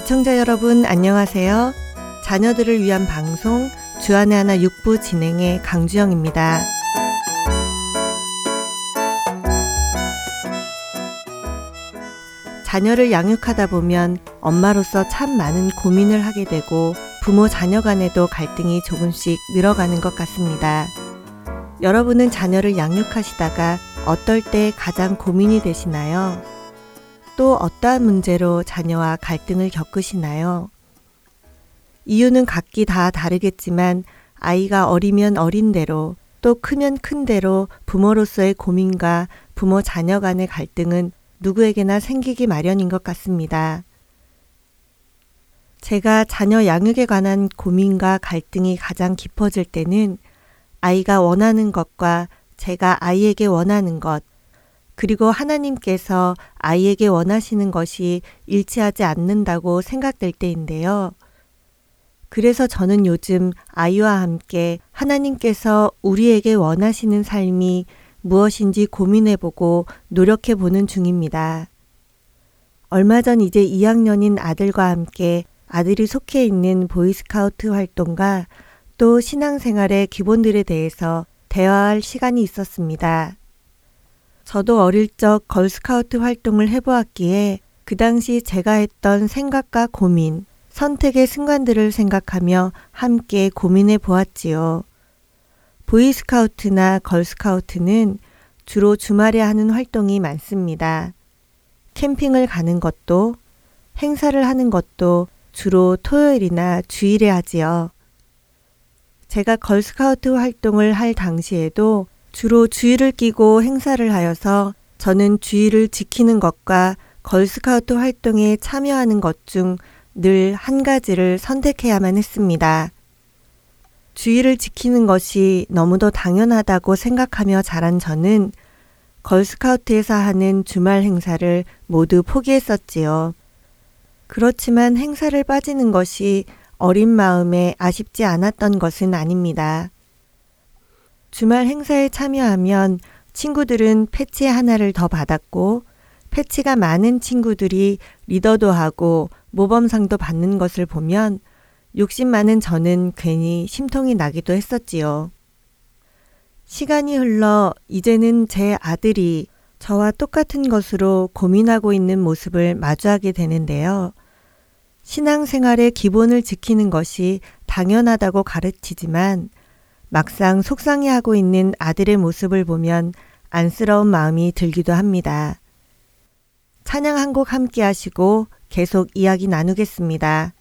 애청자 여러분 안녕하세요. 자녀들을 위한 방송 주안의 하나 육부 진행의 강주영입니다. 자녀를 양육하다 보면 엄마로서 참 많은 고민을 하게 되고 부모 자녀 간에도 갈등이 조금씩 늘어가는 것 같습니다. 여러분은 자녀를 양육하시다가 어떨 때 가장 고민이 되시나요? 또 어떠한 문제로 자녀와 갈등을 겪으시나요? 이유는 각기 다 다르겠지만 아이가 어리면 어린 대로 또 크면 큰 대로 부모로서의 고민과 부모 자녀 간의 갈등은 누구에게나 생기기 마련인 것 같습니다. 제가 자녀 양육에 관한 고민과 갈등이 가장 깊어질 때는 아이가 원하는 것과 제가 아이에게 원하는 것, 그리고 하나님께서 아이에게 원하시는 것이 일치하지 않는다고 생각될 때인데요. 그래서 저는 요즘 아이와 함께 하나님께서 우리에게 원하시는 삶이 무엇인지 고민해보고 노력해보는 중입니다. 얼마 전 이제 2학년인 아들과 함께 아들이 속해 있는 보이스카우트 활동과 또 신앙생활의 기본들에 대해서 대화할 시간이 있었습니다. 저도 어릴 적 걸스카우트 활동을 해보았기에 그 당시 제가 했던 생각과 고민, 선택의 순간들을 생각하며 함께 고민해 보았지요. 보이스카우트나 걸스카우트는 주로 주말에 하는 활동이 많습니다. 캠핑을 가는 것도 행사를 하는 것도 주로 토요일이나 주일에 하지요. 제가 걸스카우트 활동을 할 당시에도 주로 주의를 끼고 행사를 하여서 저는 주의를 지키는 것과 걸스카우트 활동에 참여하는 것 중 늘 한 가지를 선택해야만 했습니다. 주의를 지키는 것이 너무도 당연하다고 생각하며 자란 저는 걸스카우트에서 하는 주말 행사를 모두 포기했었지요. 그렇지만 행사를 빠지는 것이 어린 마음에 아쉽지 않았던 것은 아닙니다. 주말 행사에 참여하면 친구들은 패치 하나를 더 받았고 패치가 많은 친구들이 리더도 하고 모범상도 받는 것을 보면 욕심 많은 저는 괜히 심통이 나기도 했었지요. 시간이 흘러 이제는 제 아들이 저와 똑같은 것으로 고민하고 있는 모습을 마주하게 되는데요. 신앙생활의 기본을 지키는 것이 당연하다고 가르치지만 막상 속상해하고 있는 아들의 모습을 보면 안쓰러운 마음이 들기도 합니다. 찬양 한 곡 함께 하시고 계속 이야기 나누겠습니다.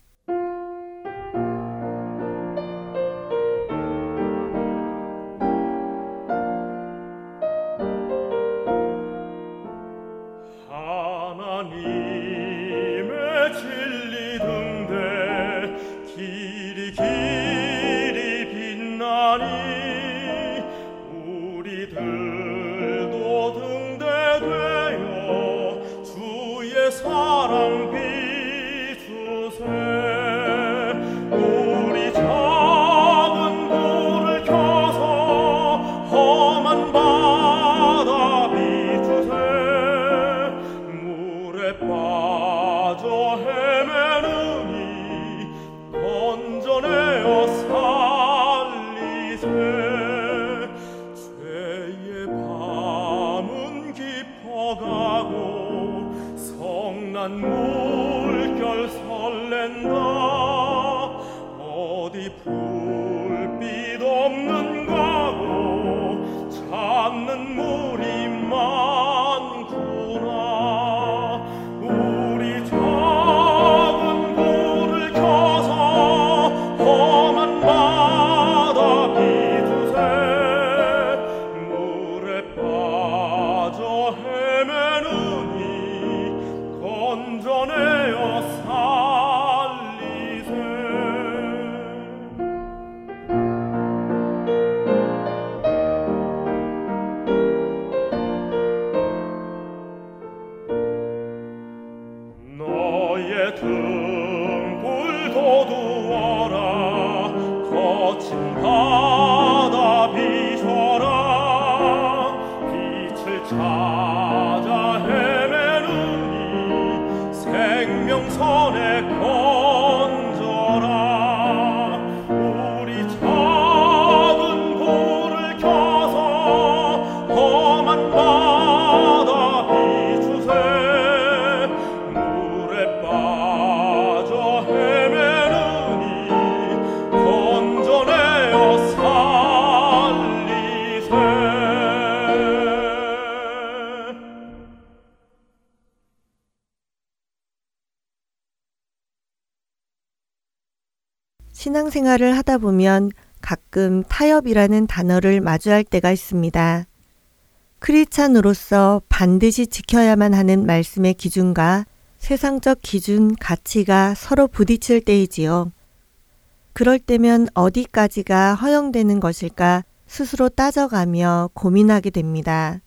생활을 하다 보면 가끔 타협이라는 단어를 마주할 때가 있습니다. 크리찬으로서 반드시 지켜야만 하는 말씀의 기준과 세상적 기준, 가치가 서로 부딪힐 때이지요. 그럴 때면 어디까지가 허용되는 것일까 스스로 따져가며 고민하게 됩니다.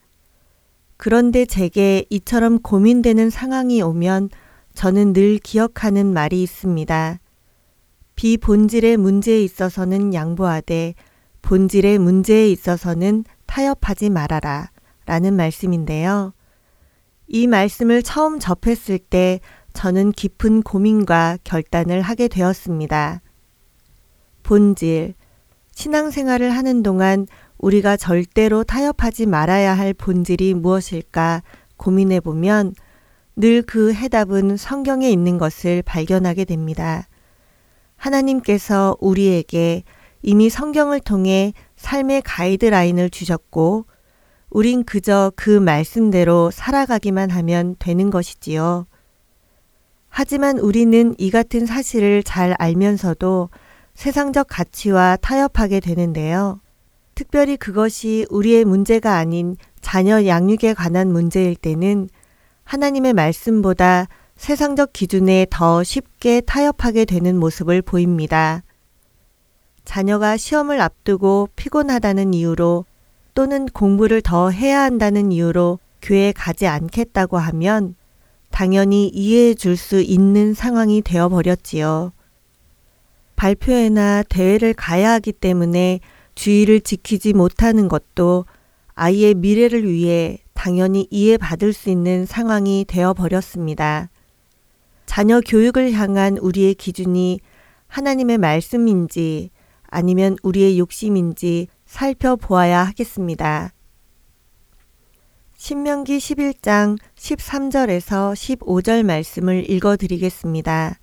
그런데 제게 이처럼 고민되는 상황이 오면 저는 늘 기억하는 말이 있습니다. 비본질의 문제에 있어서는 양보하되 본질의 문제에 있어서는 타협하지 말아라. 라는 말씀인데요. 이 말씀을 처음 접했을 때 저는 깊은 고민과 결단을 하게 되었습니다. 본질, 신앙생활을 하는 동안 우리가 절대로 타협하지 말아야 할 본질이 무엇일까 고민해 보면 늘 그 해답은 성경에 있는 것을 발견하게 됩니다. 하나님께서 우리에게 이미 성경을 통해 삶의 가이드라인을 주셨고 우린 그저 그 말씀대로 살아가기만 하면 되는 것이지요. 하지만 우리는 이 같은 사실을 잘 알면서도 세상적 가치와 타협하게 되는데요. 특별히 그것이 우리의 문제가 아닌 자녀 양육에 관한 문제일 때는 하나님의 말씀보다 세상적 기준에 더 쉽게 타협하게 되는 모습을 보입니다. 자녀가 시험을 앞두고 피곤하다는 이유로 또는 공부를 더 해야 한다는 이유로 교회에 가지 않겠다고 하면 당연히 이해해 줄 수 있는 상황이 되어 버렸지요. 발표회나 대회를 가야 하기 때문에 주의를 지키지 못하는 것도 아이의 미래를 위해 당연히 이해받을 수 있는 상황이 되어 버렸습니다. 자녀 교육을 향한 우리의 기준이 하나님의 말씀인지 아니면 우리의 욕심인지 살펴보아야 하겠습니다. 신명기 11장 13절에서 15절 말씀을 읽어 드리겠습니다.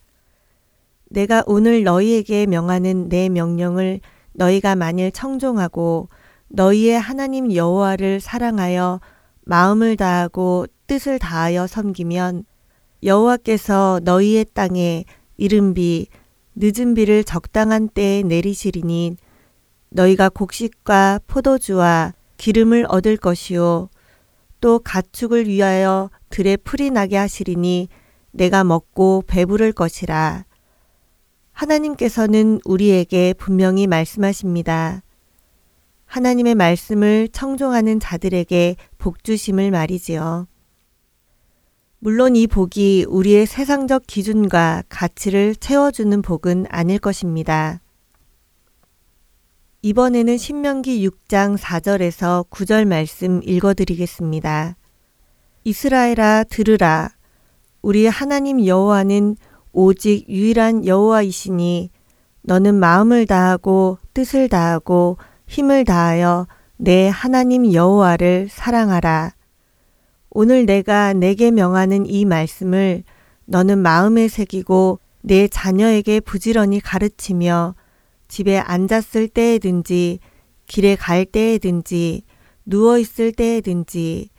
내가 오늘 너희에게 명하는 내 명령을 너희가 만일 청종하고 너희의 하나님 여호와를 사랑하여 마음을 다하고 뜻을 다하여 섬기면 여호와께서 너희의 땅에 이른 비 늦은 비를 적당한 때에 내리시리니 너희가 곡식과 포도주와 기름을 얻을 것이요 또 가축을 위하여 들에 풀이 나게 하시리니 내가 먹고 배부를 것이라. 하나님께서는 우리에게 분명히 말씀하십니다. 하나님의 말씀을 청종하는 자들에게 복 주심을 말이지요. 물론 이 복이 우리의 세상적 기준과 가치를 채워주는 복은 아닐 것입니다. 이번에는 신명기 6장 4절에서 9절 말씀 읽어드리겠습니다. 이스라엘아 들으라. 우리 하나님 여호와는 오직 유일한 여호와이시니 너는 마음을 다하고 뜻을 다하고 힘을 다하여 내 하나님 여호와를 사랑하라. 오늘 내가 내게 명하는 이 말씀을 너는 마음에 새기고 내 자녀에게 부지런히 가르치며 집에 앉았을 때에든지 길에 갈 때에든지 누워 있을 때에든지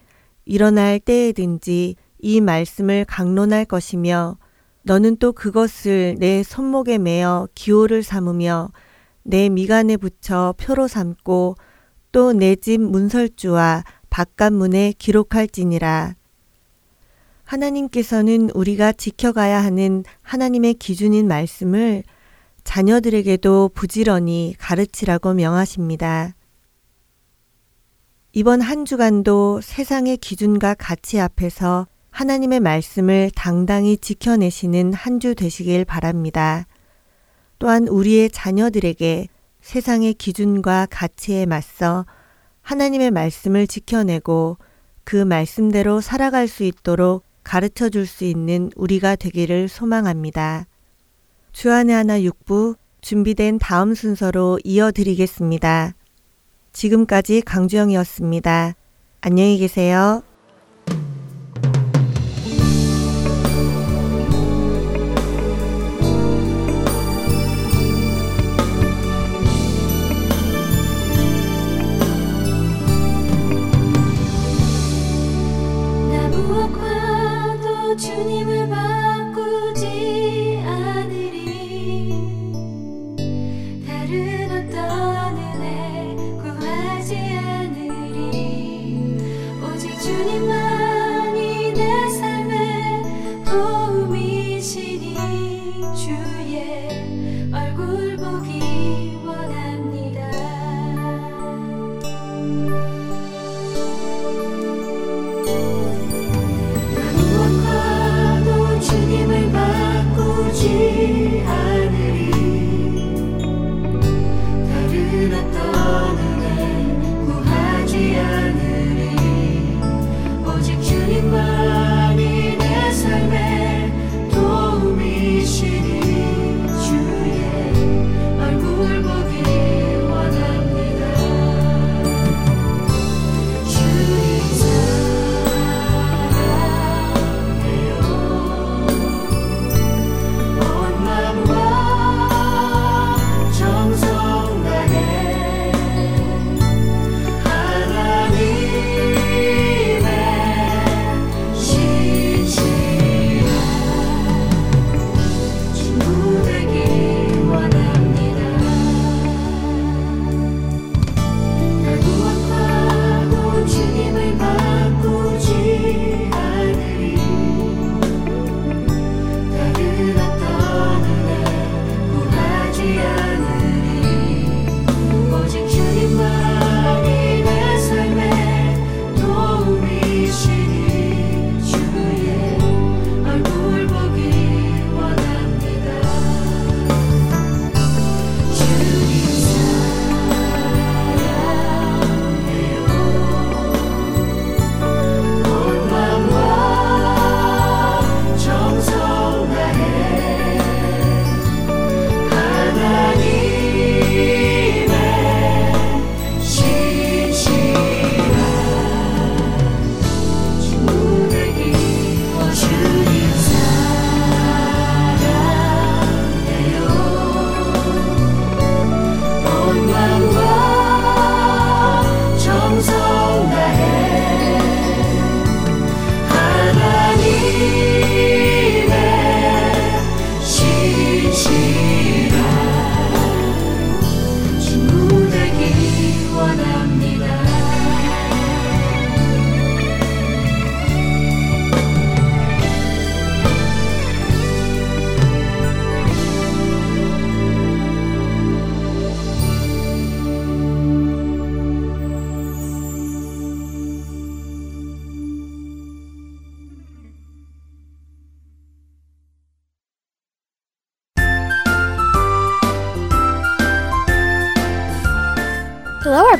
일어날 때에든지 이 말씀을 강론할 것이며 너는 또 그것을 내 손목에 매어 기호를 삼으며 내 미간에 붙여 표로 삼고 또 내 집 문설주와 바깥문에 기록할지니라. 하나님께서는 우리가 지켜가야 하는 하나님의 기준인 말씀을 자녀들에게도 부지런히 가르치라고 명하십니다. 이번 한 주간도 세상의 기준과 가치 앞에서 하나님의 말씀을 당당히 지켜내시는 한 주 되시길 바랍니다. 또한 우리의 자녀들에게 세상의 기준과 가치에 맞서 하나님의 말씀을 지켜내고 그 말씀대로 살아갈 수 있도록 가르쳐 줄 수 있는 우리가 되기를 소망합니다. 주안의 하나 육부 준비된 다음 순서로 이어드리겠습니다. 지금까지 강주영이었습니다. 안녕히 계세요.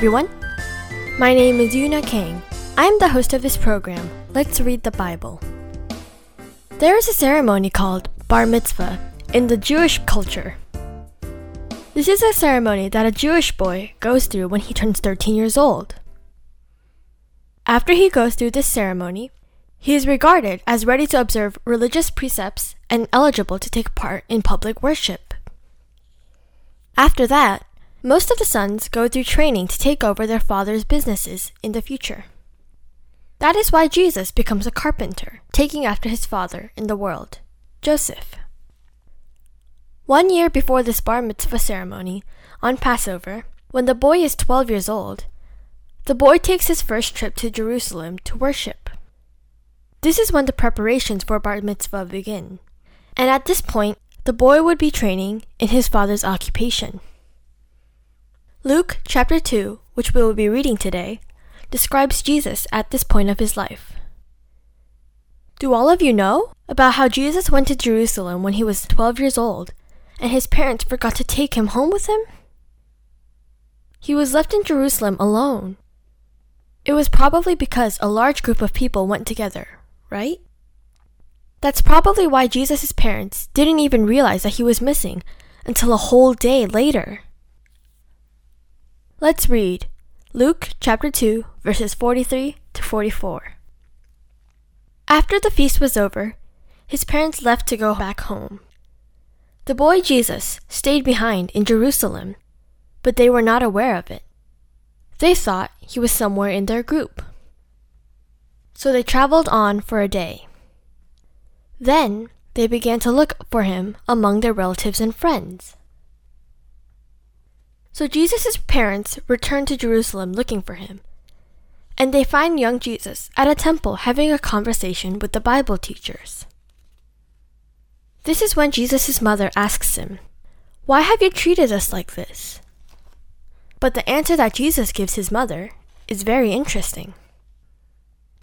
Everyone. My name is Yuna Kang. I'm the host of this program, Let's Read the Bible. There is a ceremony called Bar Mitzvah in the Jewish culture. This is a ceremony that a Jewish boy goes through when he turns 13 years old. After he goes through this ceremony, he is regarded as ready to observe religious precepts and eligible to take part in public worship. After that, most of the sons go through training to take over their father's businesses in the future. That is why Jesus becomes a carpenter, taking after his father in the world, Joseph. One year before this bar mitzvah ceremony, on Passover, when the boy is 12 years old, the boy takes his first trip to Jerusalem to worship. This is when the preparations for bar mitzvah begin, and at this point, the boy would be training in his father's occupation. Luke chapter 2, which we will be reading today, describes Jesus at this point of his life. Do all of you know about how Jesus went to Jerusalem when he was 12 years old and his parents forgot to take him home with him? He was left in Jerusalem alone. It was probably because a large group of people went together, right? That's probably why Jesus' parents didn't even realize that he was missing until a whole day later. Let's read Luke chapter 2, verses 43 to 44. After the feast was over, his parents left to go back home. The boy Jesus stayed behind in Jerusalem, but they were not aware of it. They thought he was somewhere in their group. So they traveled on for a day. Then they began to look for him among their relatives and friends. So Jesus' parents return to Jerusalem looking for him. And they find young Jesus at a temple having a conversation with the Bible teachers. This is when Jesus' mother asks him, Why have you treated us like this? But the answer that Jesus gives his mother is very interesting.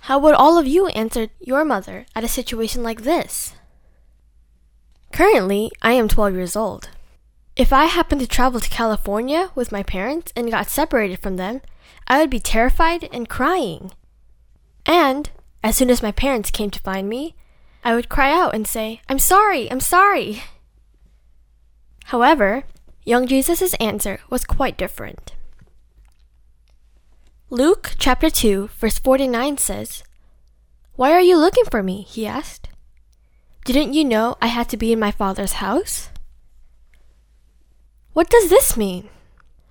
How would all of you answer your mother at a situation like this? Currently, I am 12 years old. If I happened to travel to California with my parents and got separated from them, I would be terrified and crying. And, as soon as my parents came to find me, I would cry out and say, I'm sorry, I'm sorry. However, young Jesus' answer was quite different. Luke chapter 2, verse 49 says, Why are you looking for me? he asked. Didn't you know I had to be in my father's house? What does this mean?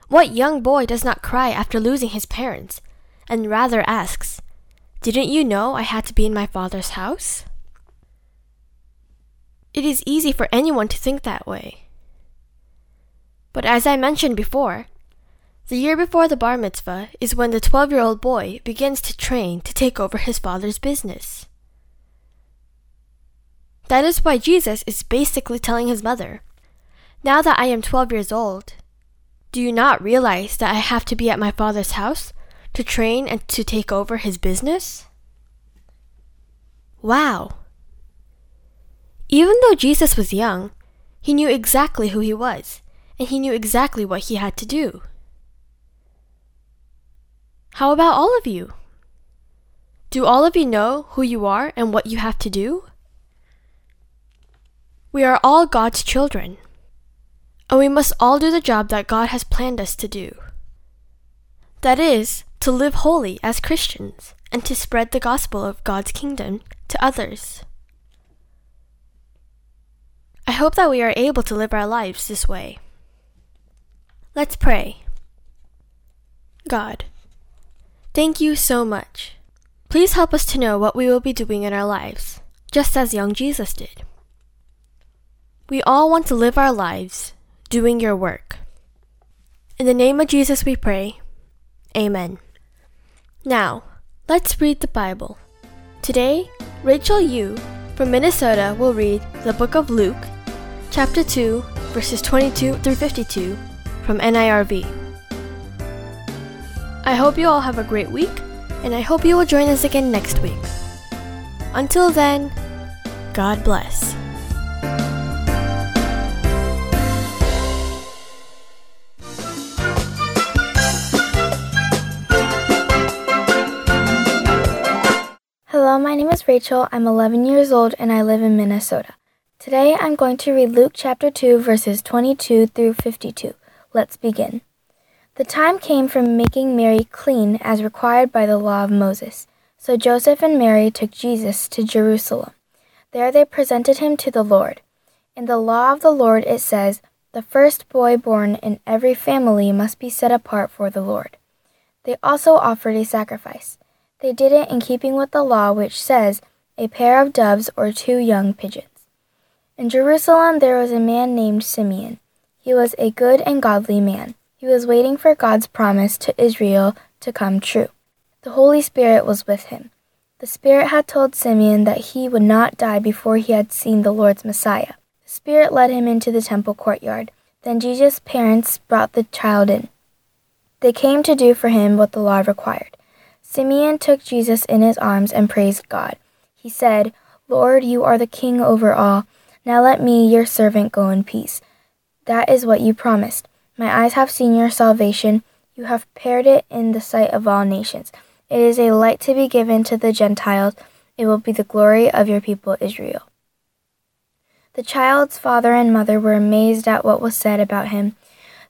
What young boy does not cry after losing his parents, and rather asks, Didn't you know I had to be in my father's house? It is easy for anyone to think that way. But as I mentioned before, the year before the bar mitzvah is when the 12 year old boy begins to train to take over his father's business. That is why Jesus is basically telling his mother now that I am 12 years old, do you not realize that I have to be at my father's house to train and to take over his business? Wow. Even though Jesus was young, he knew exactly who he was, and he knew exactly what he had to do. How about all of you? Do all of you know who you are and what you have to do? We are all God's children and we must all do the job that God has planned us to do. That is, to live holy as Christians and to spread the gospel of God's kingdom to others. I hope that we are able to live our lives this way. Let's pray. God, thank you so much. Please help us to know what we will be doing in our lives, just as young Jesus did. We all want to live our lives doing your work. In the name of Jesus we pray. Amen. Now, let's read the Bible. Today, Rachel Yu from Minnesota will read the book of Luke, chapter 2, verses 22 through 52 from NIRV. I hope you all have a great week, and I hope you will join us again next week. Until then, God bless. My name is Rachel. I'm 11 years old and I live in Minnesota. Today I'm going to read Luke chapter 2, verses 22 through 52. Let's begin. The time came for making Mary clean as required by the law of Moses. So Joseph and Mary took Jesus to Jerusalem. There they presented him to the Lord. In the law of the Lord it says, The first boy born in every family must be set apart for the Lord. They also offered a sacrifice. They did it in keeping with the law which says, a pair of doves or two young pigeons. In Jerusalem there was a man named Simeon. He was a good and godly man. He was waiting for God's promise to Israel to come true. The Holy Spirit was with him. The Spirit had told Simeon that he would not die before he had seen the Lord's Messiah. The Spirit led him into the temple courtyard. Then Jesus' parents brought the child in. They came to do for him what the law required. Simeon took Jesus in his arms and praised God. He said, Lord, you are the king over all. Now let me, your servant, go in peace. That is what you promised. My eyes have seen your salvation. You have prepared it in the sight of all nations. It is a light to be given to the Gentiles. It will be the glory of your people Israel. The child's father and mother were amazed at what was said about him.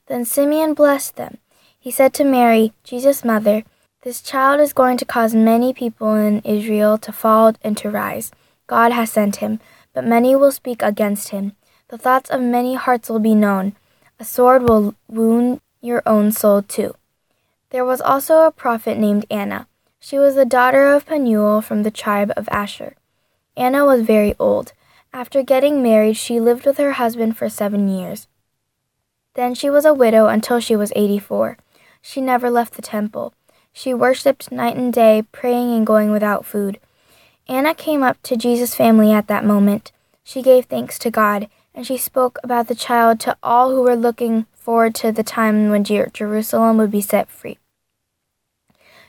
Then Simeon blessed them. He said to Mary, Jesus' mother, this child is going to cause many people in Israel to fall and to rise. God has sent him, but many will speak against him. The thoughts of many hearts will be known. A sword will wound your own soul too. There was also a prophet named Anna. She was the daughter of Penuel from the tribe of Asher. Anna was very old. After getting married, she lived with her husband for seven years. Then she was a widow until she was 84. She never left the temple. She worshipped night and day, praying and going without food. Anna came up to Jesus' family at that moment. She gave thanks to God, and she spoke about the child to all who were looking forward to the time when Jerusalem would be set free.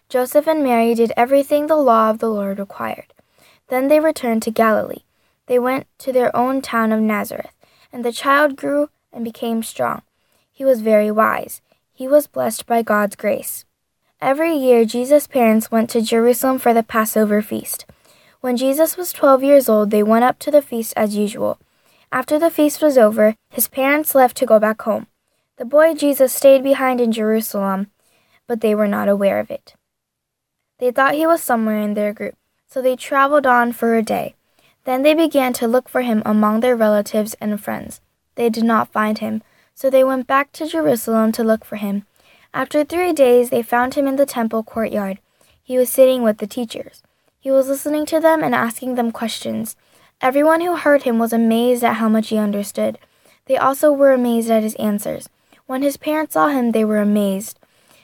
Joseph and Mary did everything the law of the Lord required. Then they returned to Galilee. They went to their own town of Nazareth, and the child grew and became strong. He was very wise. He was blessed by God's grace. Every year, Jesus' parents went to Jerusalem for the Passover feast. When Jesus was 12 years old, they went up to the feast as usual. After the feast was over, his parents left to go back home. The boy Jesus stayed behind in Jerusalem, but they were not aware of it. They thought he was somewhere in their group, so they traveled on for a day. Then they began to look for him among their relatives and friends. They did not find him, so they went back to Jerusalem to look for him. After three days, they found him in the temple courtyard. He was sitting with the teachers. He was listening to them and asking them questions. Everyone who heard him was amazed at how much he understood. They also were amazed at his answers. When his parents saw him, they were amazed.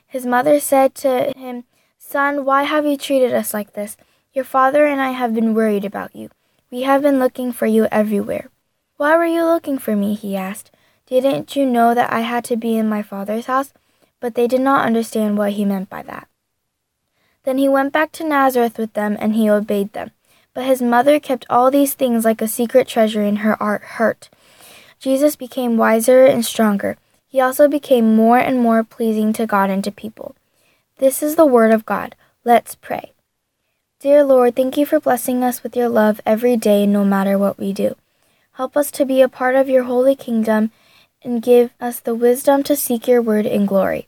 His mother said to him, Son, why have you treated us like this? Your father and I have been worried about you. We have been looking for you everywhere. Why were you looking for me? he asked. Didn't you know that I had to be in my father's house? But they did not understand what he meant by that. Then he went back to Nazareth with them, and he obeyed them. But his mother kept all these things like a secret treasure in her heart. Jesus became wiser and stronger. He also became more and more pleasing to God and to people. This is the word of God. Let's pray. Dear Lord, thank you for blessing us with your love every day, no matter what we do. Help us to be a part of your holy kingdom and give us the wisdom to seek your word in glory.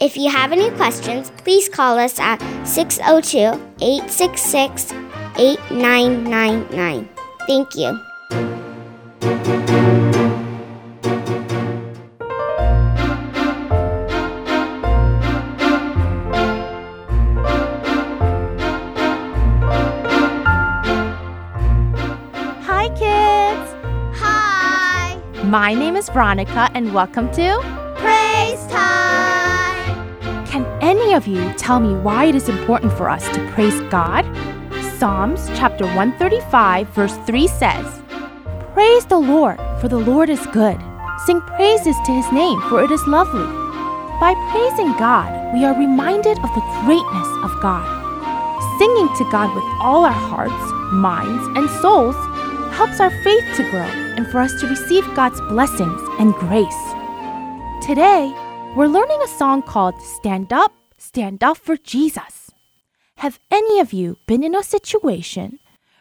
If you have any questions, please call us at 602 866 8999. Thank you. Hi, kids! Hi! My name is Veronica, and welcome to Praise time! Any of you tell me why it is important for us to praise God? Psalms chapter 135, verse 3 says, Praise the Lord, for the Lord is good. Sing praises to his name, for it is lovely. By praising God, we are reminded of the greatness of God. Singing to God with all our hearts, minds, and souls helps our faith to grow and for us to receive God's blessings and grace. Today, we're learning a song called Stand Up, Stand Up for Jesus. Have any of you been in a situation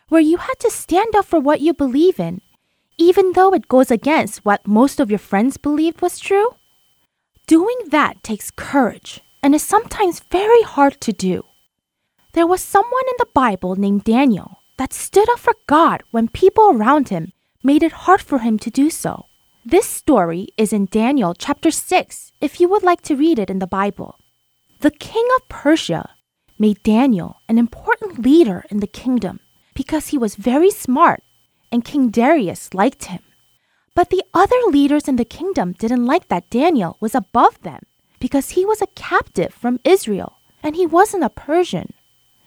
where you had to stand up for what you believe in, even though it goes against what most of your friends believed was true? Doing that takes courage and is sometimes very hard to do. There was someone in the Bible named Daniel that stood up for God when people around him made it hard for him to do so. This story is in Daniel chapter 6, if you would like to read it in the Bible. The king of Persia made Daniel an important leader in the kingdom because he was very smart and King Darius liked him. But the other leaders in the kingdom didn't like that Daniel was above them because he was a captive from Israel and he wasn't a Persian.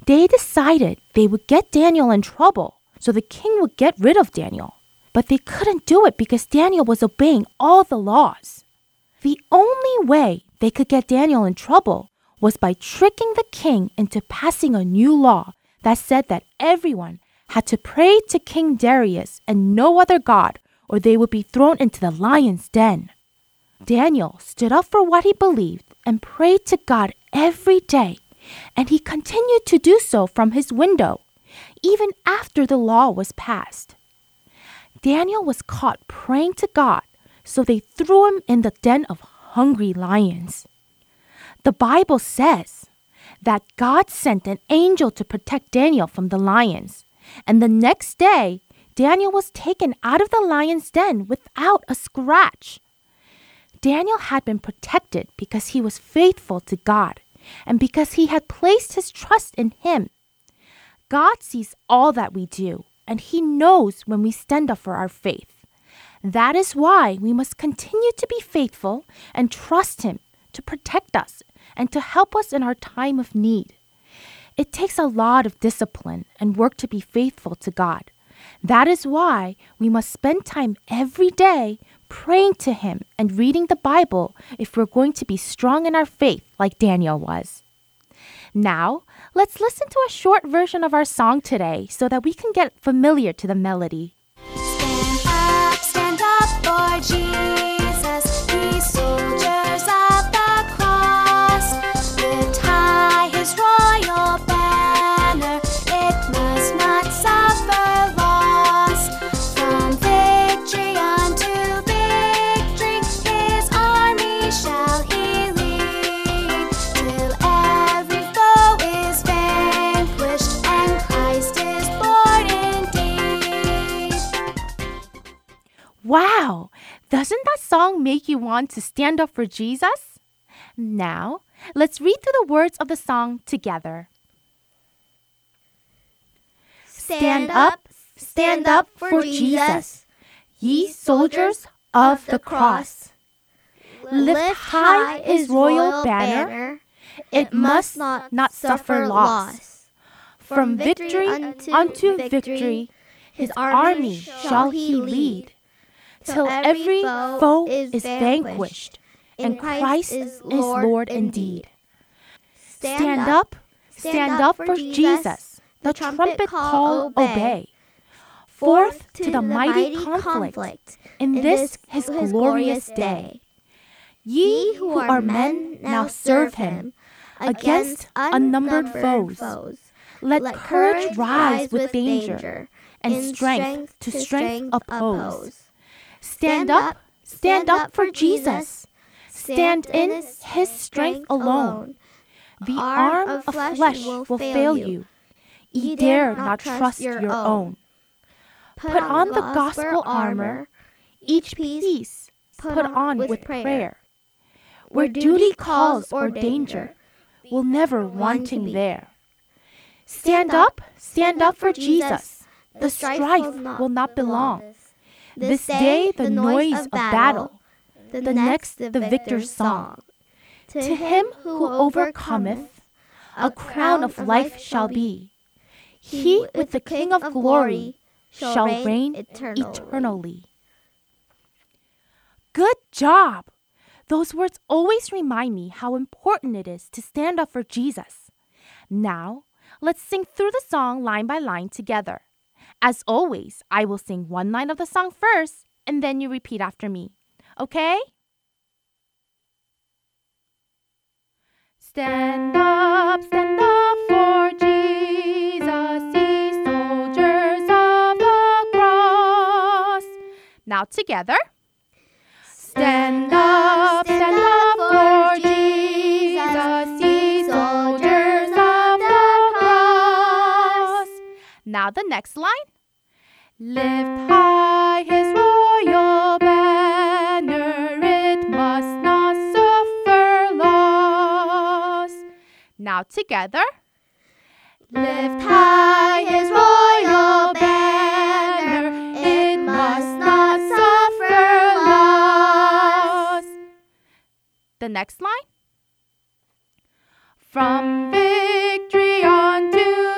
They decided they would get Daniel in trouble so the king would get rid of Daniel. But they couldn't do it because Daniel was obeying all the laws. The only way they could get Daniel in trouble was by tricking the king into passing a new law that said that everyone had to pray to King Darius and no other god, or they would be thrown into the lion's den. Daniel stood up for what he believed and prayed to God every day, and he continued to do so from his window, even after the law was passed. Daniel was caught praying to God, so they threw him in the den of hungry lions. The Bible says that God sent an angel to protect Daniel from the lions, and the next day, Daniel was taken out of the lion's den without a scratch. Daniel had been protected because he was faithful to God and because he had placed his trust in him. God sees all that we do, and he knows when we stand up for our faith. That is why we must continue to be faithful and trust him to protect us and to help us in our time of need. It takes a lot of discipline and work to be faithful to God. That is why we must spend time every day praying to Him and reading the Bible if we're going to be strong in our faith like Daniel was. Now, let's listen to a short version of our song today so that we can get familiar to the melody. Stand up, stand up for. Song make you want to stand up for Jesus? Now, let's read through the words of the song together. Stand up, stand up for Jesus, ye soldiers of the cross. Lift high his royal banner, it must not suffer loss. From victory unto victory, his army shall he lead, till every foe is vanquished, and Christ is Lord indeed. Stand up Stand up for Jesus. The trumpet call obey. Forth to the mighty conflict in this his glorious day. Ye who are men now serve him against unnumbered foes. Let courage rise with danger and strength to strength oppose. Stand up, stand up for Jesus. Stand in his strength alone. The arm of flesh will fail you. Ye dare not trust your own. Put on the gospel armor, each piece put on with prayer. Where duty calls or danger, will never wanting there. Stand up, stand up for Jesus. The strife will not belong. This day the noise of battle, the next the victor's song. To him who overcometh, a crown of life shall be. He with the King of glory shall reign eternally. Good job! Those words always remind me how important it is to stand up for Jesus. Now, let's sing through the song line by line together. As always, I will sing one line of the song first, and then you repeat after me. Okay? Stand up, stand up for Jesus, ye soldiers of the cross. Now together. Stand up, stand up for Jesus, ye soldiers of the cross. Now the next line. Lift high his royal banner, it must not suffer loss. Now together. Lift high his royal banner, it must not suffer loss. The next line. From victory on to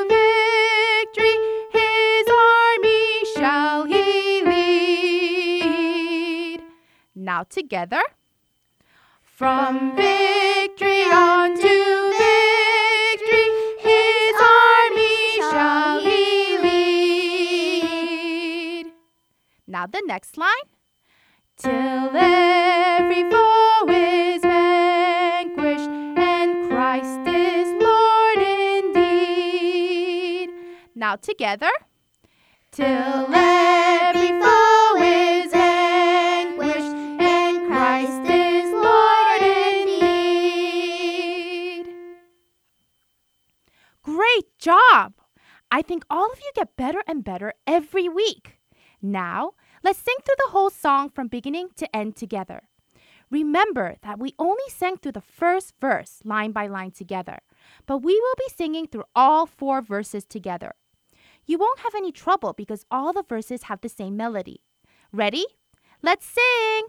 Now together. From victory on to victory, his army shall he lead. Now the next line. Till every foe is vanquished and Christ is Lord indeed. Now together. Till every Great job! I think all of you get better and better every week. Now, let's sing through the whole song from beginning to end together. Remember that we only sang through the first verse line by line together, but we will be singing through all four verses together. You won't have any trouble because all the verses have the same melody. Ready? Let's sing!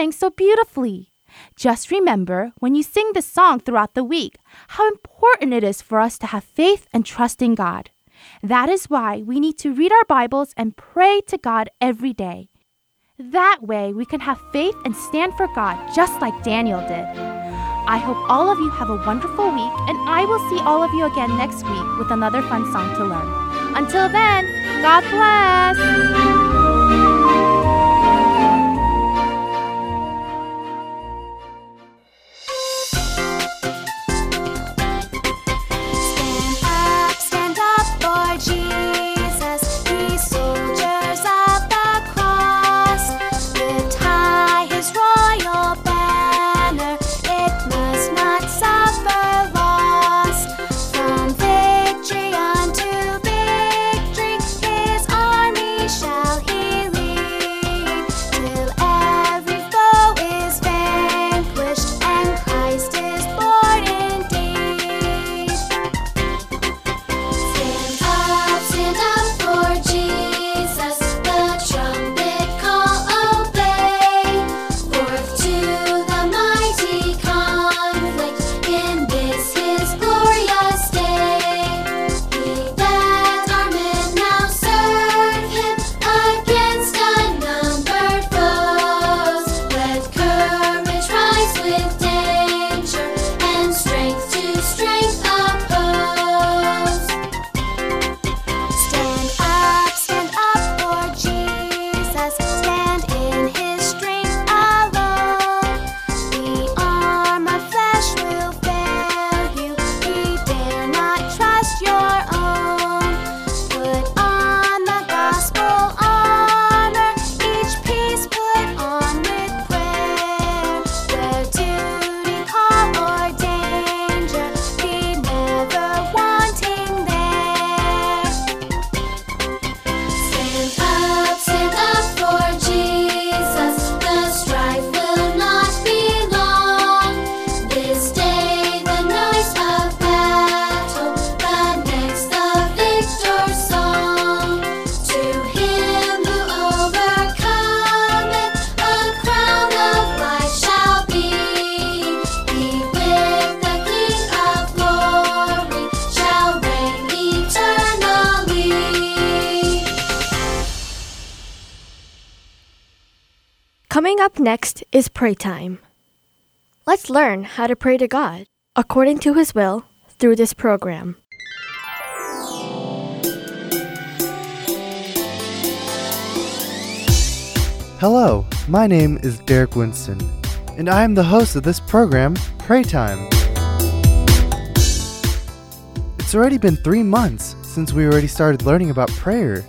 Sang so beautifully. Just remember when you sing this song throughout the week how important it is for us to have faith and trust in God. That is why we need to read our Bibles and pray to God every day. That way we can have faith and stand for God just like Daniel did. I hope all of you have a wonderful week, and I will see all of you again next week with another fun song to learn. Until then, God bless! Pray time. Let's learn how to pray to God according to His will through this program. Hello, my name is Derek Winston, and I am the host of this program, Pray Time. It's already been three months since we already started learning about prayer.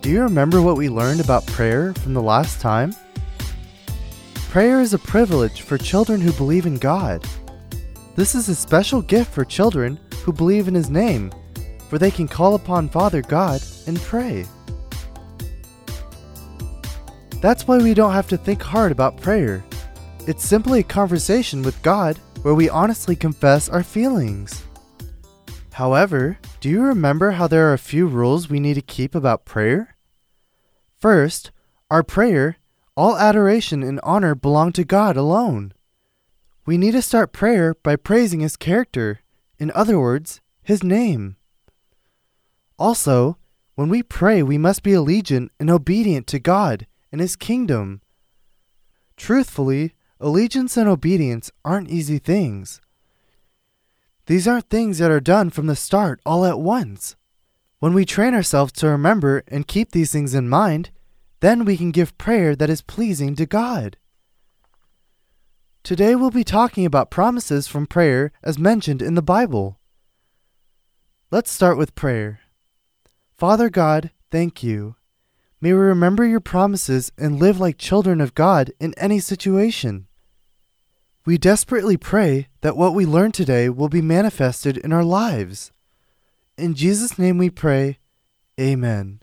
Do you remember what we learned about prayer from the last time? Prayer is a privilege for children who believe in God. This is a special gift for children who believe in His name, for they can call upon Father God and pray. That's why we don't have to think hard about prayer. It's simply a conversation with God where we honestly confess our feelings. However, do you remember how there are a few rules we need to keep about prayer? First, our prayer, all adoration and honor belong to God alone. We need to start prayer by praising His character, in other words, His name. Also, when we pray, we must be allegiant and obedient to God and His kingdom. Truthfully, allegiance and obedience aren't easy things. These aren't things that are done from the start all at once. When we train ourselves to remember and keep these things in mind, then we can give prayer that is pleasing to God. Today we'll be talking about promises from prayer as mentioned in the Bible. Let's start with prayer. Father God, thank you. May we remember your promises and live like children of God in any situation. We desperately pray that what we learn today will be manifested in our lives. In Jesus' name we pray, Amen.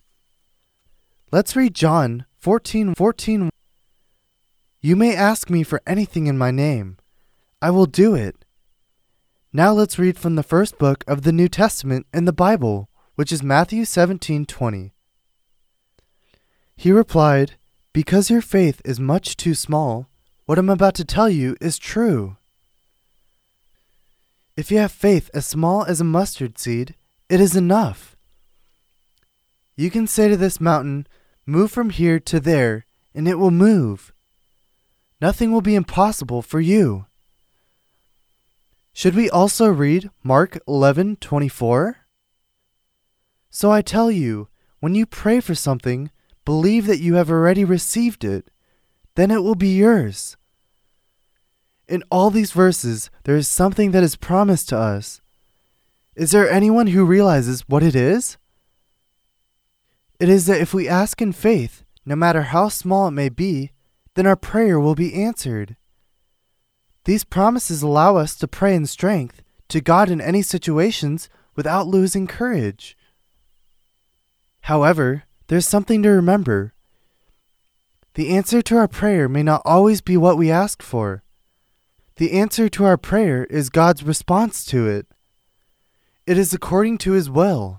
Let's read John 14 14. You may ask me for anything in my name. I will do it. Now let's read from the first book of the New Testament in the Bible, which is Matthew 17:20. He replied, Because your faith is much too small, what I'm about to tell you is true. If you have faith as small as a mustard seed, it is enough. You can say to this mountain, Move from here to there, and it will move. Nothing will be impossible for you. Should we also read Mark 11:24? So I tell you, when you pray for something, believe that you have already received it, then it will be yours. In all these verses, there is something that is promised to us. Is there anyone who realizes what it is? It is that if we ask in faith, no matter how small it may be, then our prayer will be answered. These promises allow us to pray in strength to God in any situations without losing courage. However, there's something to remember. The answer to our prayer may not always be what we ask for. The answer to our prayer is God's response to it. It is according to His will.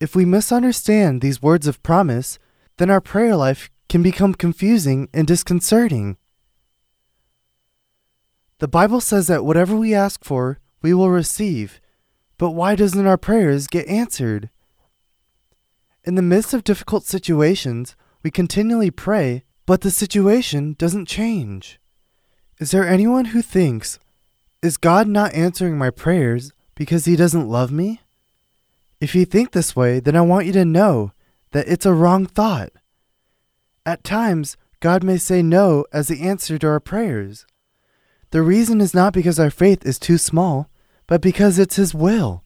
If we misunderstand these words of promise, then our prayer life can become confusing and disconcerting. The Bible says that whatever we ask for, we will receive. But why doesn't our prayers get answered? In the midst of difficult situations, we continually pray, but the situation doesn't change. Is there anyone who thinks, Is God not answering my prayers because he doesn't love me? If you think this way, then I want you to know that it's a wrong thought. At times, God may say no as the answer to our prayers. The reason is not because our faith is too small, but because it's His will.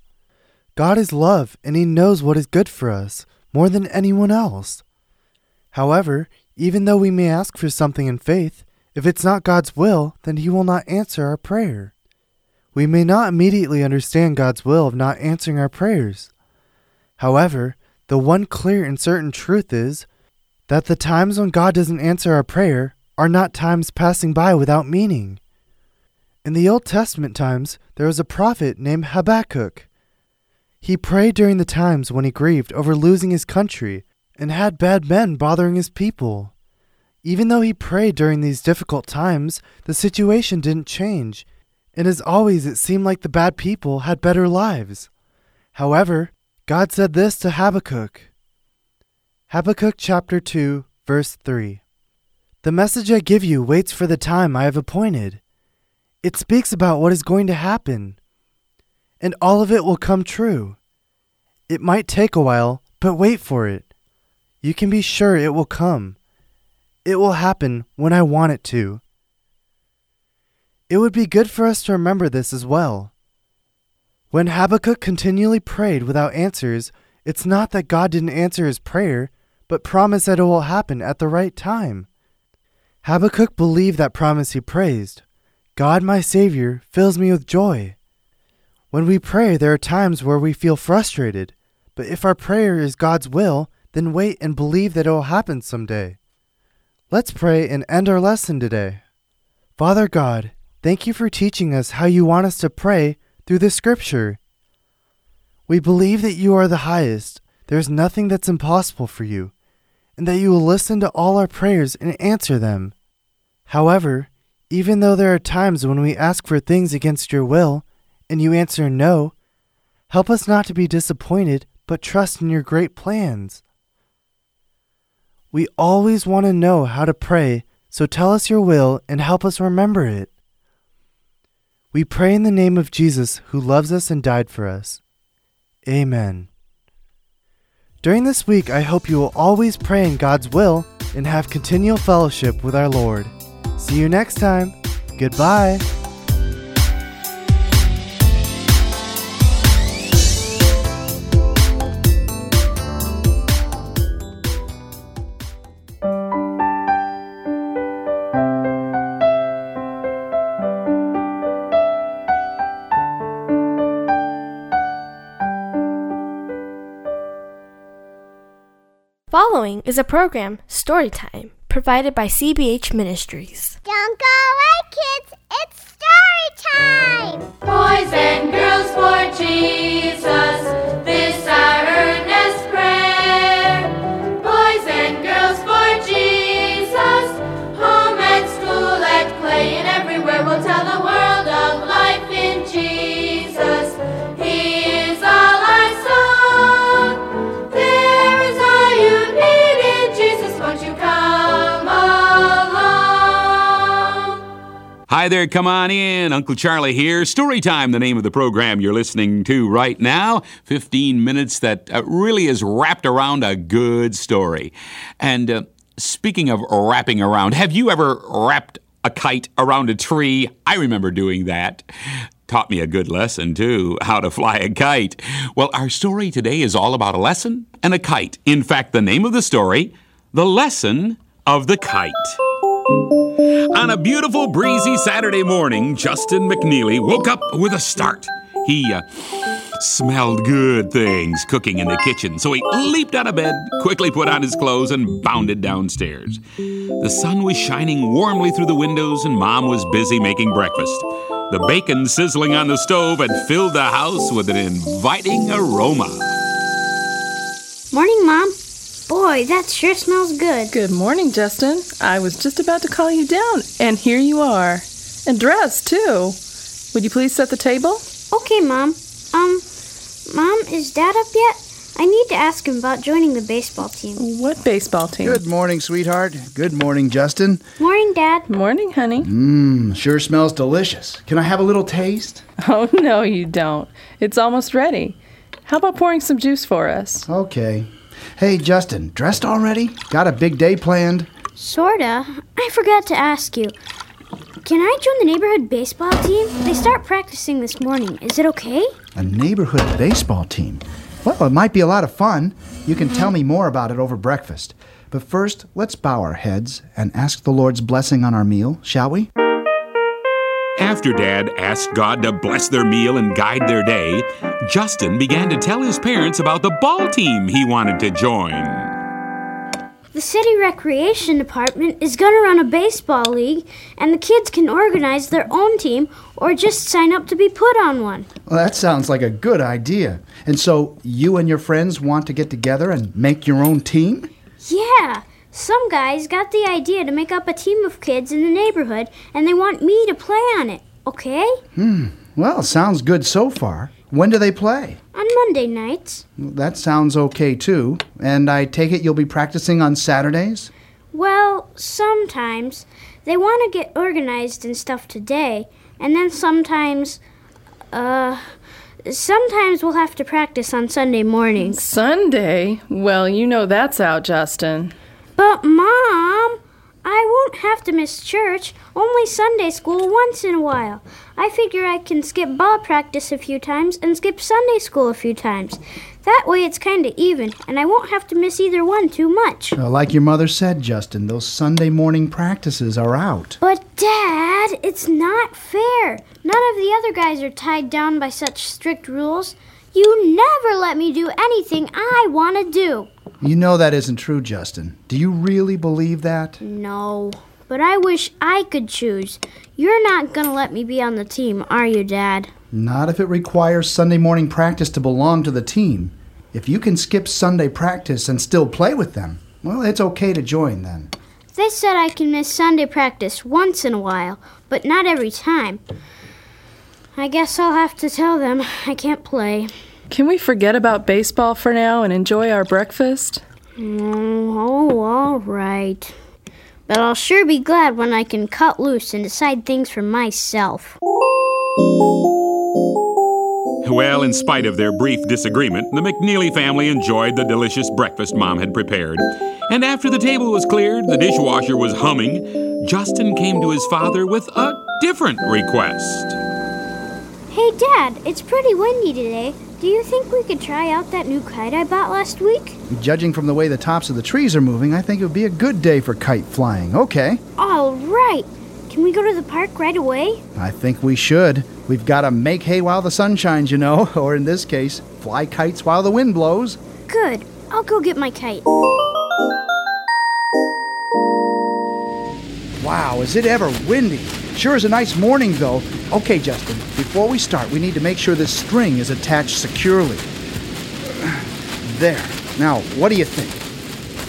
God is love and He knows what is good for us more than anyone else. However, even though we may ask for something in faith, if it's not God's will, then He will not answer our prayer. We may not immediately understand God's will of not answering our prayers. However, the one clear and certain truth is that the times when God doesn't answer our prayer are not times passing by without meaning. In the Old Testament times, there was a prophet named Habakkuk. He prayed during the times when he grieved over losing his country and had bad men bothering his people. Even though he prayed during these difficult times, the situation didn't change, and as always, it seemed like the bad people had better lives. However, God said this to Habakkuk Habakkuk chapter 2, verse 3. The message I give you waits for the time I have appointed. It speaks about what is going to happen, and all of it will come true. It might take a while, but wait for it. You can be sure it will come. It will happen when I want it to. It would be good for us to remember this as well. When Habakkuk continually prayed without answers, it's not that God didn't answer his prayer, but promised that it will happen at the right time. Habakkuk believed that promise he praised. God, my Savior, fills me with joy. When we pray, there are times where we feel frustrated, but if our prayer is God's will, then wait and believe that it will happen someday. Let's pray and end our lesson today. Father God, thank you for teaching us how you want us to pray through the scripture. We believe that you are the highest. There is nothing that's impossible for you, and that you will listen to all our prayers and answer them. However, even though there are times when we ask for things against your will, and you answer no, help us not to be disappointed, but trust in your great plans. We always want to know how to pray, so tell us your will and help us remember it. We pray in the name of Jesus, who loves us and died for us. Amen. During this week, I hope you will always pray in God's will and have continual fellowship with our Lord. See you next time. Goodbye. Is a program, Storytime, provided by CBH Ministries. Don't go away, kids. It's story time. Boys and girls for Jesus, this our Hi there, come on in. Uncle Charlie here. Story Time, the name of the program you're listening to right now. 15 minutes that uh, really is wrapped around a good story. And uh, speaking of wrapping around, have you ever wrapped a kite around a tree? I remember doing that. Taught me a good lesson, too, how to fly a kite. Well, our story today is all about a lesson and a kite. In fact, the name of the story, The Lesson of the Kite. On a beautiful, breezy Saturday morning, Justin McNeely woke up with a start. He uh, smelled good things cooking in the kitchen, so he leaped out of bed, quickly put on his clothes, and bounded downstairs. The sun was shining warmly through the windows, and Mom was busy making breakfast. The bacon sizzling on the stove had filled the house with an inviting aroma. Morning, Mom. Boy, that sure smells good. Good morning, Justin. I was just about to call you down, and here you are. And dressed, too. Would you please set the table? Okay, Mom. Um, Mom, is Dad up yet? I need to ask him about joining the baseball team. What baseball team? Good morning, sweetheart. Good morning, Justin. Morning, Dad. Morning, honey. Mmm, sure smells delicious. Can I have a little taste? Oh, no, you don't. It's almost ready. How about pouring some juice for us? Okay. Hey, Justin, dressed already? Got a big day planned? Sorta. I forgot to ask you. Can I join the neighborhood baseball team? They start practicing this morning. Is it okay? A neighborhood baseball team. Well, it might be a lot of fun. You can tell me more about it over breakfast. But first, let's bow our heads and ask the Lord's blessing on our meal, shall we? After Dad asked God to bless their meal and guide their day, Justin began to tell his parents about the ball team he wanted to join. The city recreation department is going to run a baseball league, and the kids can organize their own team or just sign up to be put on one. Well, that sounds like a good idea. And so, you and your friends want to get together and make your own team? Yeah, some guys got the idea to make up a team of kids in the neighborhood, and they want me to play on it, okay? Hmm. Well, sounds good so far. When do they play? On Monday nights. That sounds okay too. And I take it you'll be practicing on Saturdays? Well, sometimes. They want to get organized and stuff today, and then sometimes, uh, sometimes we'll have to practice on Sunday mornings. Sunday? Well, you know that's out, Justin. But, Mom, I won't have to miss church, only Sunday school once in a while. I figure I can skip ball practice a few times and skip Sunday school a few times. That way it's kind of even, and I won't have to miss either one too much. Uh, like your mother said, Justin, those Sunday morning practices are out. But, Dad, it's not fair. None of the other guys are tied down by such strict rules. You never let me do anything I want to do. You know that isn't true, Justin. Do you really believe that? No, but I wish I could choose. You're not gonna let me be on the team, are you, Dad? Not if it requires Sunday morning practice to belong to the team. If you can skip Sunday practice and still play with them, well, it's okay to join then. They said I can miss Sunday practice once in a while, but not every time. I guess I'll have to tell them I can't play. Can we forget about baseball for now and enjoy our breakfast? Mm, oh, all right. But I'll sure be glad when I can cut loose and decide things for myself. Well, in spite of their brief disagreement, the McNeely family enjoyed the delicious breakfast Mom had prepared. And after the table was cleared, the dishwasher was humming, Justin came to his father with a different request. Hey, Dad, it's pretty windy today. Do you think we could try out that new kite I bought last week? Judging from the way the tops of the trees are moving, I think it would be a good day for kite flying. Okay. All right. Can we go to the park right away? I think we should. We've got to make hay while the sun shines, you know, or in this case, fly kites while the wind blows. Good. I'll go get my kite. Wow, is it ever windy? Sure is a nice morning, though. Okay, Justin, before we start, we need to make sure this string is attached securely. There. Now, what do you think?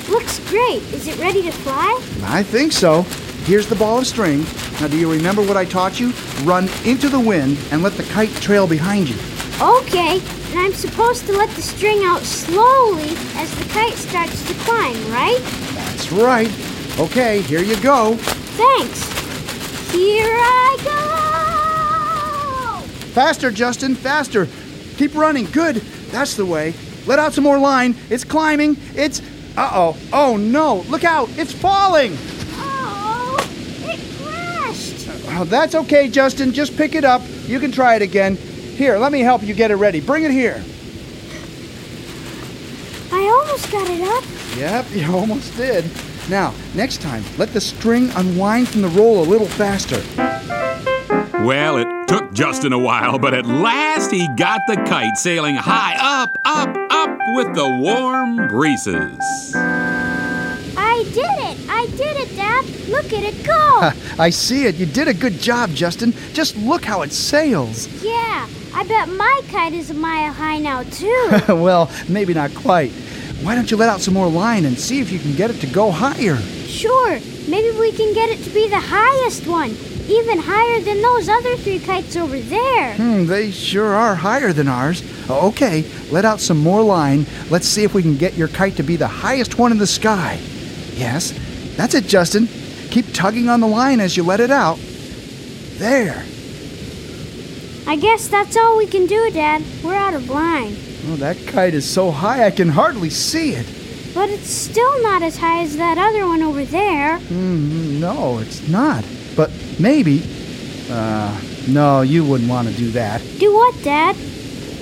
Looks great. Is it ready to fly? I think so. Here's the ball of string. Now, do you remember what I taught you? Run into the wind and let the kite trail behind you. Okay. And I'm supposed to let the string out slowly as the kite starts to climb, right? That's right. Okay, here you go. Thanks. Here I go! Faster, Justin, faster. Keep running. Good. That's the way. Let out some more line. It's climbing. It's. Uh oh. Oh no. Look out. It's falling. Oh, it crashed. Oh, that's okay, Justin. Just pick it up. You can try it again. Here, let me help you get it ready. Bring it here. I almost got it up. Yep, you almost did. Now, next time, let the string unwind from the roll a little faster. Well, it took Justin a while, but at last he got the kite sailing high up, up, up with the warm breezes. Look at it go! I see it. You did a good job, Justin. Just look how it sails. yeah, I bet my kite is a mile high now, too. well, maybe not quite. Why don't you let out some more line and see if you can get it to go higher? sure, maybe we can get it to be the highest one, even higher than those other three kites over there. Hmm, they sure are higher than ours. Okay, let out some more line. Let's see if we can get your kite to be the highest one in the sky. Yes, that's it, Justin. Keep tugging on the line as you let it out. There. I guess that's all we can do, Dad. We're out of line. Oh, that kite is so high I can hardly see it. But it's still not as high as that other one over there. Hmm, no, it's not. But maybe. Uh, no, you wouldn't want to do that. Do what, Dad?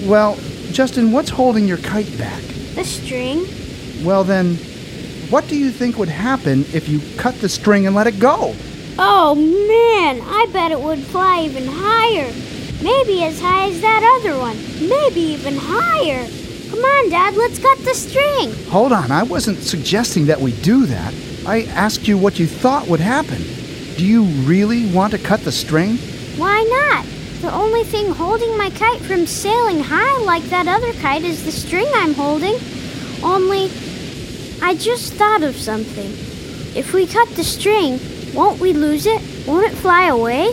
Well, Justin, what's holding your kite back? The string? Well, then, what do you think would happen if you cut the string and let it go? Oh man, I bet it would fly even higher. Maybe as high as that other one. Maybe even higher. Come on, Dad, let's cut the string. Hold on, I wasn't suggesting that we do that. I asked you what you thought would happen. Do you really want to cut the string? Why not? The only thing holding my kite from sailing high like that other kite is the string I'm holding. Only, I just thought of something. If we cut the string, won't we lose it? Won't it fly away?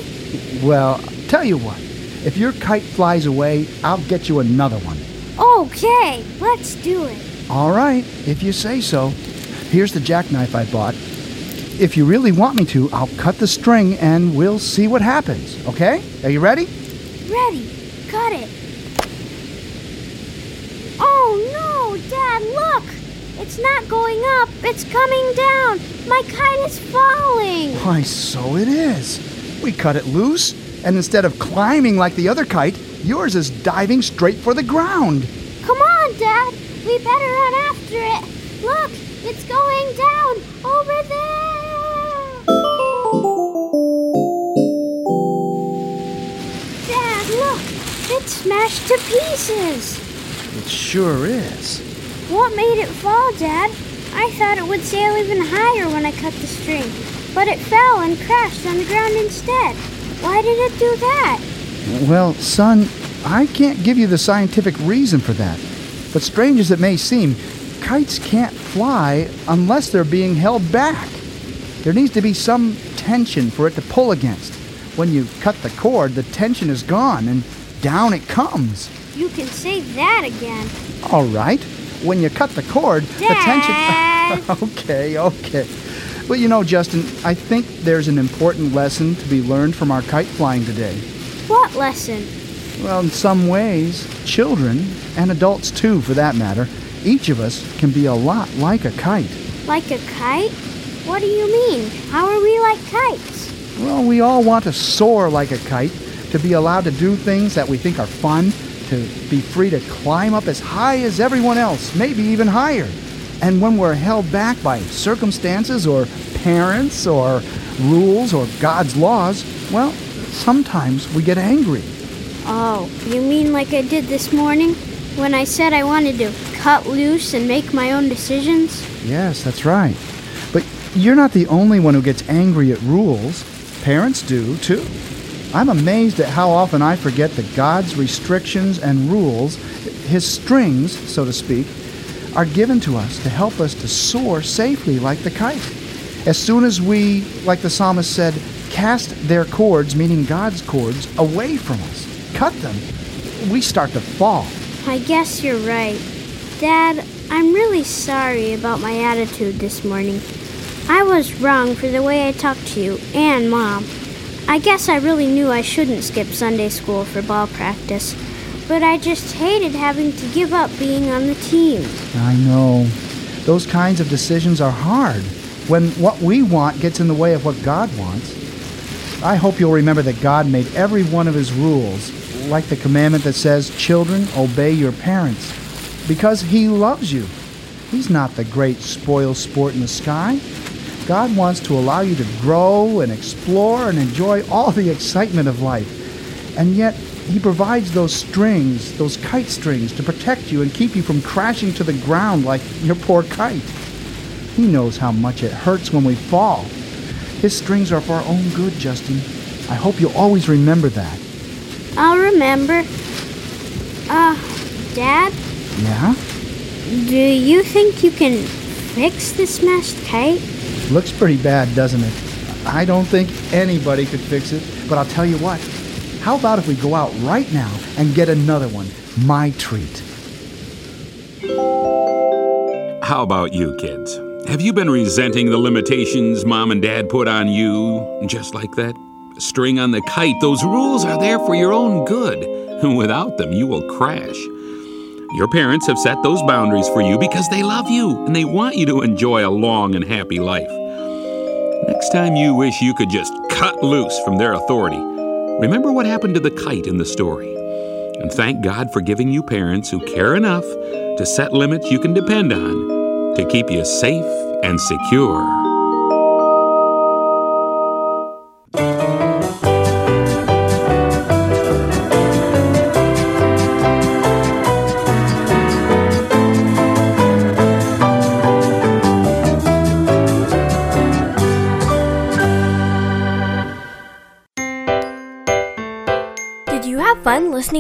Well, tell you what. If your kite flies away, I'll get you another one. Okay, let's do it. All right, if you say so. Here's the jackknife I bought. If you really want me to, I'll cut the string and we'll see what happens, okay? Are you ready? Ready. Cut it. Oh no, Dad, look! It's not going up, it's coming down. My kite is falling. Why, so it is. We cut it loose, and instead of climbing like the other kite, yours is diving straight for the ground. Come on, Dad. We better run after it. Look, it's going down over there. Dad, look. It's smashed to pieces. It sure is. What made it fall, Dad? I thought it would sail even higher when I cut the string, but it fell and crashed on the ground instead. Why did it do that? Well, son, I can't give you the scientific reason for that. But strange as it may seem, kites can't fly unless they're being held back. There needs to be some tension for it to pull against. When you cut the cord, the tension is gone and down it comes. You can say that again. All right. When you cut the cord, the Dad! tension. okay, okay. But you know, Justin, I think there's an important lesson to be learned from our kite flying today. What lesson? Well, in some ways, children, and adults too for that matter, each of us can be a lot like a kite. Like a kite? What do you mean? How are we like kites? Well, we all want to soar like a kite, to be allowed to do things that we think are fun, to be free to climb up as high as everyone else, maybe even higher. And when we're held back by circumstances or parents or rules or God's laws, well, sometimes we get angry. Oh, you mean like I did this morning? When I said I wanted to cut loose and make my own decisions? Yes, that's right. But you're not the only one who gets angry at rules. Parents do, too. I'm amazed at how often I forget that God's restrictions and rules, his strings, so to speak, are given to us to help us to soar safely like the kite. As soon as we, like the psalmist said, cast their cords, meaning God's cords, away from us, cut them, we start to fall. I guess you're right. Dad, I'm really sorry about my attitude this morning. I was wrong for the way I talked to you and Mom. I guess I really knew I shouldn't skip Sunday school for ball practice, but I just hated having to give up being on the team. I know. Those kinds of decisions are hard when what we want gets in the way of what God wants. I hope you'll remember that God made every one of his rules, like the commandment that says, Children, obey your parents, because he loves you. He's not the great spoil sport in the sky. God wants to allow you to grow and explore and enjoy all the excitement of life. And yet, He provides those strings, those kite strings, to protect you and keep you from crashing to the ground like your poor kite. He knows how much it hurts when we fall. His strings are for our own good, Justin. I hope you'll always remember that. I'll remember. Uh, Dad, Yeah? do you think you can fix this smashed kite? Looks pretty bad, doesn't it? I don't think anybody could fix it, but I'll tell you what. How about if we go out right now and get another one? My treat. How about you, kids? Have you been resenting the limitations mom and dad put on you? Just like that string on the kite, those rules are there for your own good. Without them, you will crash. Your parents have set those boundaries for you because they love you and they want you to enjoy a long and happy life. Next time you wish you could just cut loose from their authority, remember what happened to the kite in the story. And thank God for giving you parents who care enough to set limits you can depend on to keep you safe and secure.